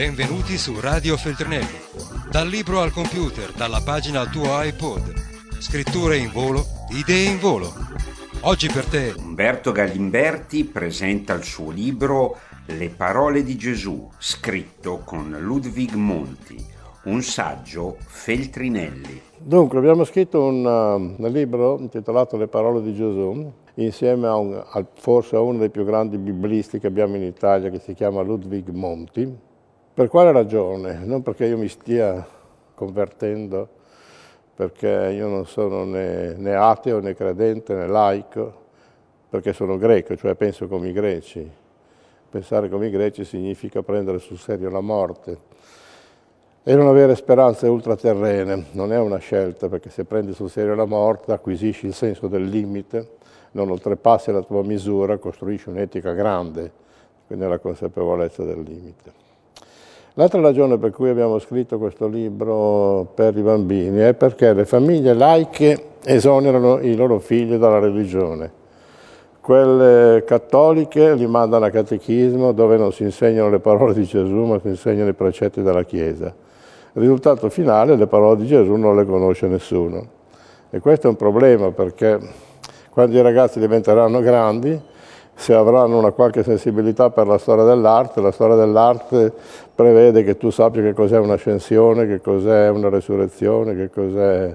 Benvenuti su Radio Feltrinelli. Dal libro al computer, dalla pagina al tuo iPod. Scritture in volo, idee in volo. Oggi per te. Umberto Galimberti presenta il suo libro Le parole di Gesù, scritto con Ludwig Monti, un saggio Feltrinelli. Dunque, abbiamo scritto un, uh, un libro intitolato Le parole di Gesù, insieme a, un, a, forse a uno dei più grandi biblisti che abbiamo in Italia, che si chiama Ludwig Monti. Per quale ragione? Non perché io mi stia convertendo, perché io non sono né, né ateo, né credente, né laico, perché sono greco, cioè penso come i greci. Pensare come i greci significa prendere sul serio la morte e non avere speranze ultraterrene. Non è una scelta, perché se prendi sul serio la morte acquisisci il senso del limite, non oltrepassi la tua misura, costruisci un'etica grande, quindi la consapevolezza del limite. L'altra ragione per cui abbiamo scritto questo libro per i bambini è perché le famiglie laiche esonerano i loro figli dalla religione. Quelle cattoliche li mandano a catechismo dove non si insegnano le parole di Gesù ma si insegnano i precetti della Chiesa. Risultato finale, le parole di Gesù non le conosce nessuno. E questo è un problema perché quando i ragazzi diventeranno grandi se avranno una qualche sensibilità per la storia dell'arte, la storia dell'arte prevede che tu sappia che cos'è un'ascensione, che cos'è una resurrezione, che cos'è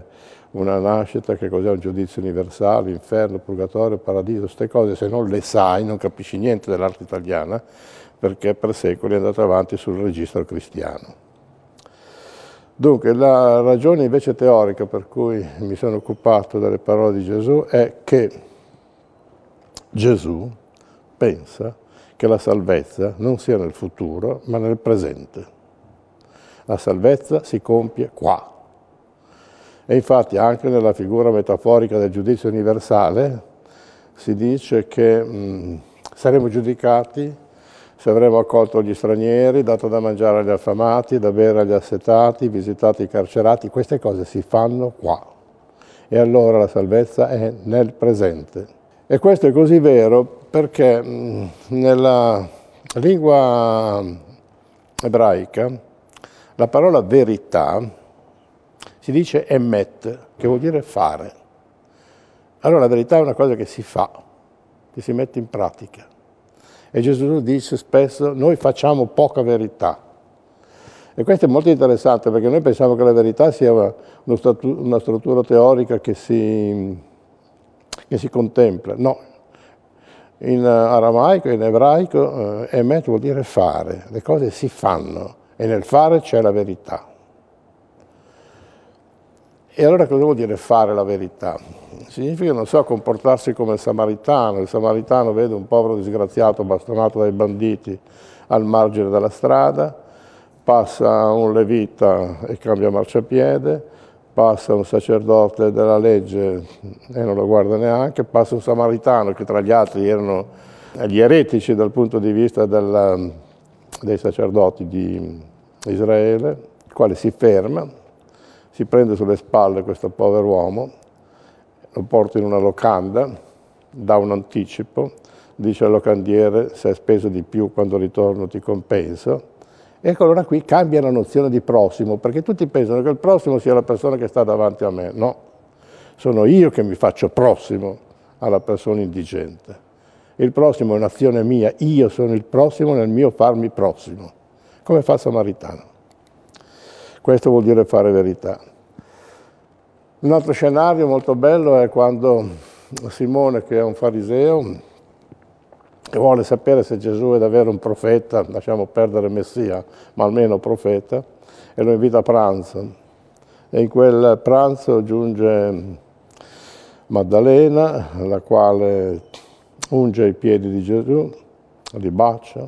una nascita, che cos'è un giudizio universale, inferno, purgatorio, paradiso, queste cose, se non le sai non capisci niente dell'arte italiana, perché per secoli è andata avanti sul registro cristiano. Dunque, la ragione invece teorica per cui mi sono occupato delle parole di Gesù è che Gesù pensa che la salvezza non sia nel futuro, ma nel presente. La salvezza si compie qua. E infatti anche nella figura metaforica del giudizio universale si dice che mh, saremo giudicati se avremo accolto gli stranieri, dato da mangiare agli affamati, da bere agli assetati, visitato i carcerati, queste cose si fanno qua. E allora la salvezza è nel presente. E questo è così vero perché mm, nella lingua ebraica la parola verità si dice emet, che vuol dire fare. Allora la verità è una cosa che si fa, che si mette in pratica. E Gesù dice spesso, noi facciamo poca verità. E questo è molto interessante perché noi pensiamo che la verità sia una struttura teorica che si, che si contempla. No, in aramaico, in ebraico, eh, emet vuol dire fare, le cose si fanno e nel fare c'è la verità. E allora cosa vuol dire fare la verità? Significa, non so, comportarsi come il samaritano. Il samaritano vede un povero disgraziato bastonato dai banditi al margine della strada, passa un levita e cambia marciapiede, passa un sacerdote della legge e non lo guarda neanche, passa un samaritano che tra gli altri erano gli eretici dal punto di vista della, dei sacerdoti di Israele, il quale si ferma, si prende sulle spalle questo povero uomo, lo porta in una locanda, dà un anticipo, dice al locandiere se hai speso di più quando ritorno ti compenso, Ecco, allora qui cambia la nozione di prossimo, perché tutti pensano che il prossimo sia la persona che sta davanti a me. No, sono io che mi faccio prossimo alla persona indigente. Il prossimo è un'azione mia, io sono il prossimo nel mio farmi prossimo, come fa il samaritano. Questo vuol dire fare verità. Un altro scenario molto bello è quando Simone, che è un fariseo, e vuole sapere se Gesù è davvero un profeta, lasciamo perdere Messia, ma almeno profeta, e lo invita a pranzo. E in quel pranzo giunge Maddalena, la quale unge i piedi di Gesù, li bacia,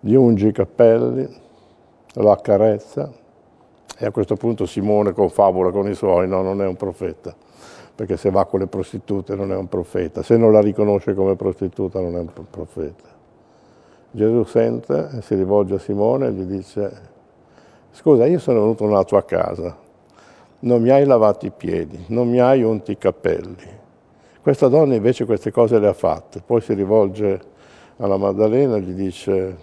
gli unge i capelli, lo accarezza, e a questo punto Simone confabula con i suoi, no, non è un profeta perché se va con le prostitute non è un profeta, se non la riconosce come prostituta non è un profeta. Gesù sente, e si rivolge a Simone e gli dice, scusa, io sono venuto nella tua casa, non mi hai lavato i piedi, non mi hai unti i capelli. Questa donna invece queste cose le ha fatte, poi si rivolge alla Maddalena e gli dice,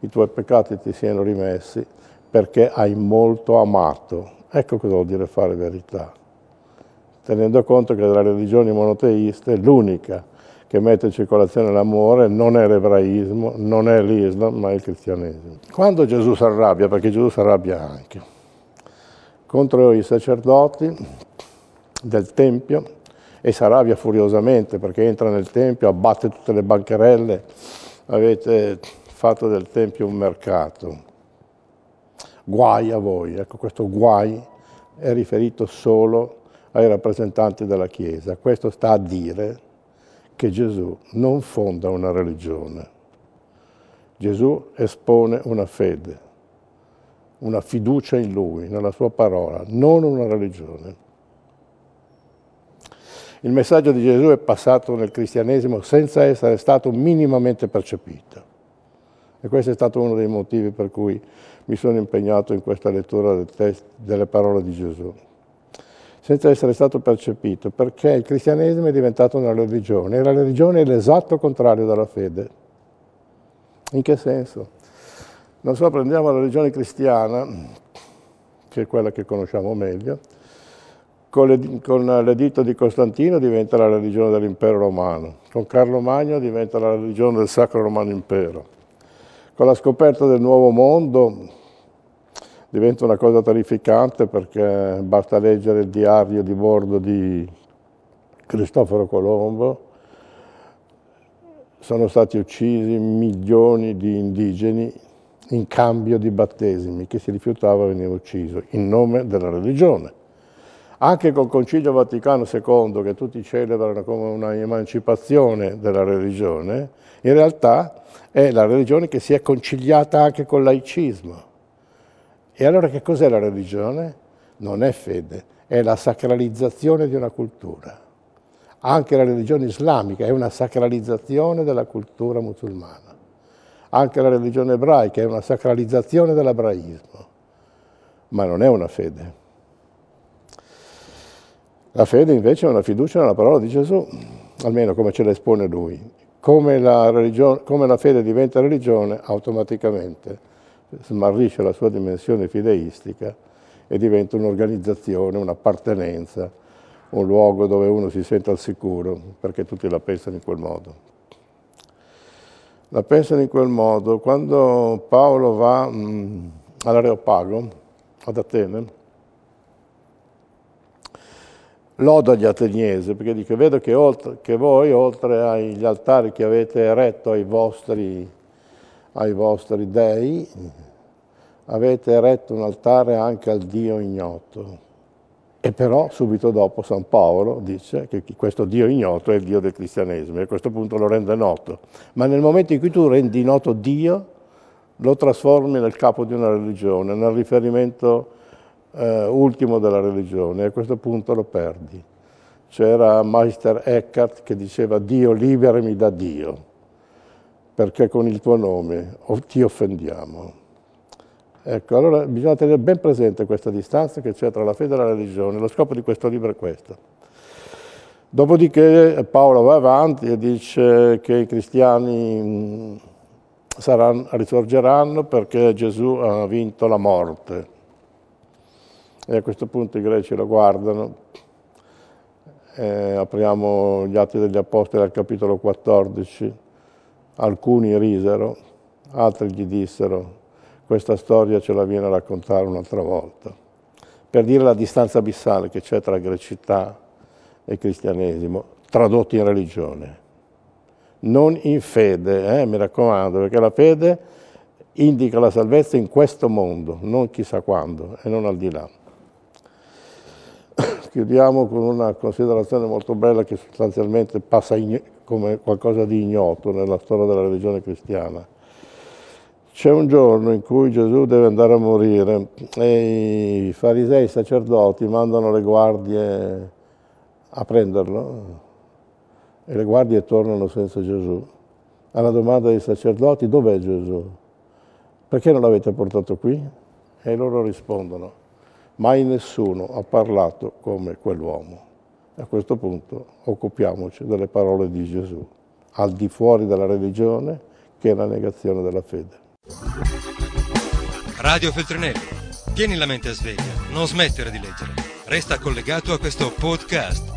i tuoi peccati ti siano rimessi perché hai molto amato. Ecco cosa vuol dire fare verità. Tenendo conto che delle religioni monoteiste l'unica che mette in circolazione l'amore non è l'ebraismo, non è l'Islam, ma è il cristianesimo. Quando Gesù si arrabbia, perché Gesù si arrabbia anche, contro i sacerdoti del Tempio e si arrabbia furiosamente perché entra nel Tempio, abbatte tutte le bancherelle, avete fatto del Tempio un mercato. Guai a voi, ecco questo guai è riferito solo ai rappresentanti della Chiesa. Questo sta a dire che Gesù non fonda una religione. Gesù espone una fede, una fiducia in Lui, nella Sua parola, non una religione. Il messaggio di Gesù è passato nel cristianesimo senza essere stato minimamente percepito. E questo è stato uno dei motivi per cui mi sono impegnato in questa lettura del delle parole di Gesù, senza essere stato percepito, perché il cristianesimo è diventato una religione e la religione è l'esatto contrario della fede. In che senso? Non so, prendiamo la religione cristiana, che è quella che conosciamo meglio, con l'editto di Costantino diventa la religione dell'impero romano, con Carlo Magno diventa la religione del Sacro Romano Impero. Con la scoperta del nuovo mondo diventa una cosa terrificante perché basta leggere il diario di bordo di Cristoforo Colombo, sono stati uccisi milioni di indigeni in cambio di battesimi, chi si rifiutava veniva ucciso in nome della religione. Anche col Concilio Vaticano II, che tutti celebrano come una emancipazione della religione, in realtà è la religione che si è conciliata anche col laicismo. E allora che cos'è la religione? Non è fede, è la sacralizzazione di una cultura. Anche la religione islamica è una sacralizzazione della cultura musulmana. Anche la religione ebraica è una sacralizzazione dell'ebraismo, ma non è una fede. La fede invece è una fiducia nella parola di Gesù, almeno come ce la espone lui come la, come la fede diventa religione, automaticamente smarrisce la sua dimensione fideistica e diventa un'organizzazione, un'appartenenza, un luogo dove uno si sente al sicuro, perché tutti la pensano in quel modo. La pensano in quel modo. Quando Paolo va mh, all'Areopago, ad Atene, loda gli ateniesi, perché dice, vedo che, oltre, che, voi, oltre agli altari che avete eretto ai vostri, ai vostri dei, avete eretto un altare anche al Dio ignoto. E però subito dopo San Paolo dice che questo Dio ignoto è il Dio del cristianesimo e a questo punto lo rende noto. Ma nel momento in cui tu rendi noto Dio, lo trasformi nel capo di una religione, nel riferimento eh, ultimo della religione e a questo punto lo perdi. C'era Meister Eckhart che diceva Dio liberami da Dio, perché con il tuo nome ti offendiamo. Ecco, allora bisogna tenere ben presente questa distanza che c'è tra la fede e la religione. Lo scopo di questo libro è questo. Dopodiché Paolo va avanti e dice che i cristiani mm, saranno, risorgeranno perché Gesù ha vinto la morte. E a questo punto i greci lo guardano. Eh, apriamo gli Atti degli Apostoli al capitolo 14. Alcuni risero, altri gli dissero questa storia ce la viene a raccontare un'altra volta. Per dire la distanza abissale che c'è tra grecità e cristianesimo, tradotti in religione. Non in fede, eh, mi raccomando, perché la fede indica la salvezza in questo mondo, non chissà quando e non al di là. Chiudiamo con una considerazione molto bella che sostanzialmente passa come qualcosa di ignoto nella storia della religione cristiana. C'è un giorno in cui Gesù deve andare a morire e i farisei, i sacerdoti mandano le guardie a prenderlo e le guardie tornano senza Gesù. Alla domanda dei sacerdoti dov'è Gesù? Perché non l'avete portato qui? E loro rispondono mai nessuno ha parlato come quell'uomo. A questo punto occupiamoci delle parole di Gesù, al di fuori della religione, che è la negazione della fede. Radio Feltrinelli. Tieni la mente sveglia, non smettere di leggere. Resta collegato a questo podcast.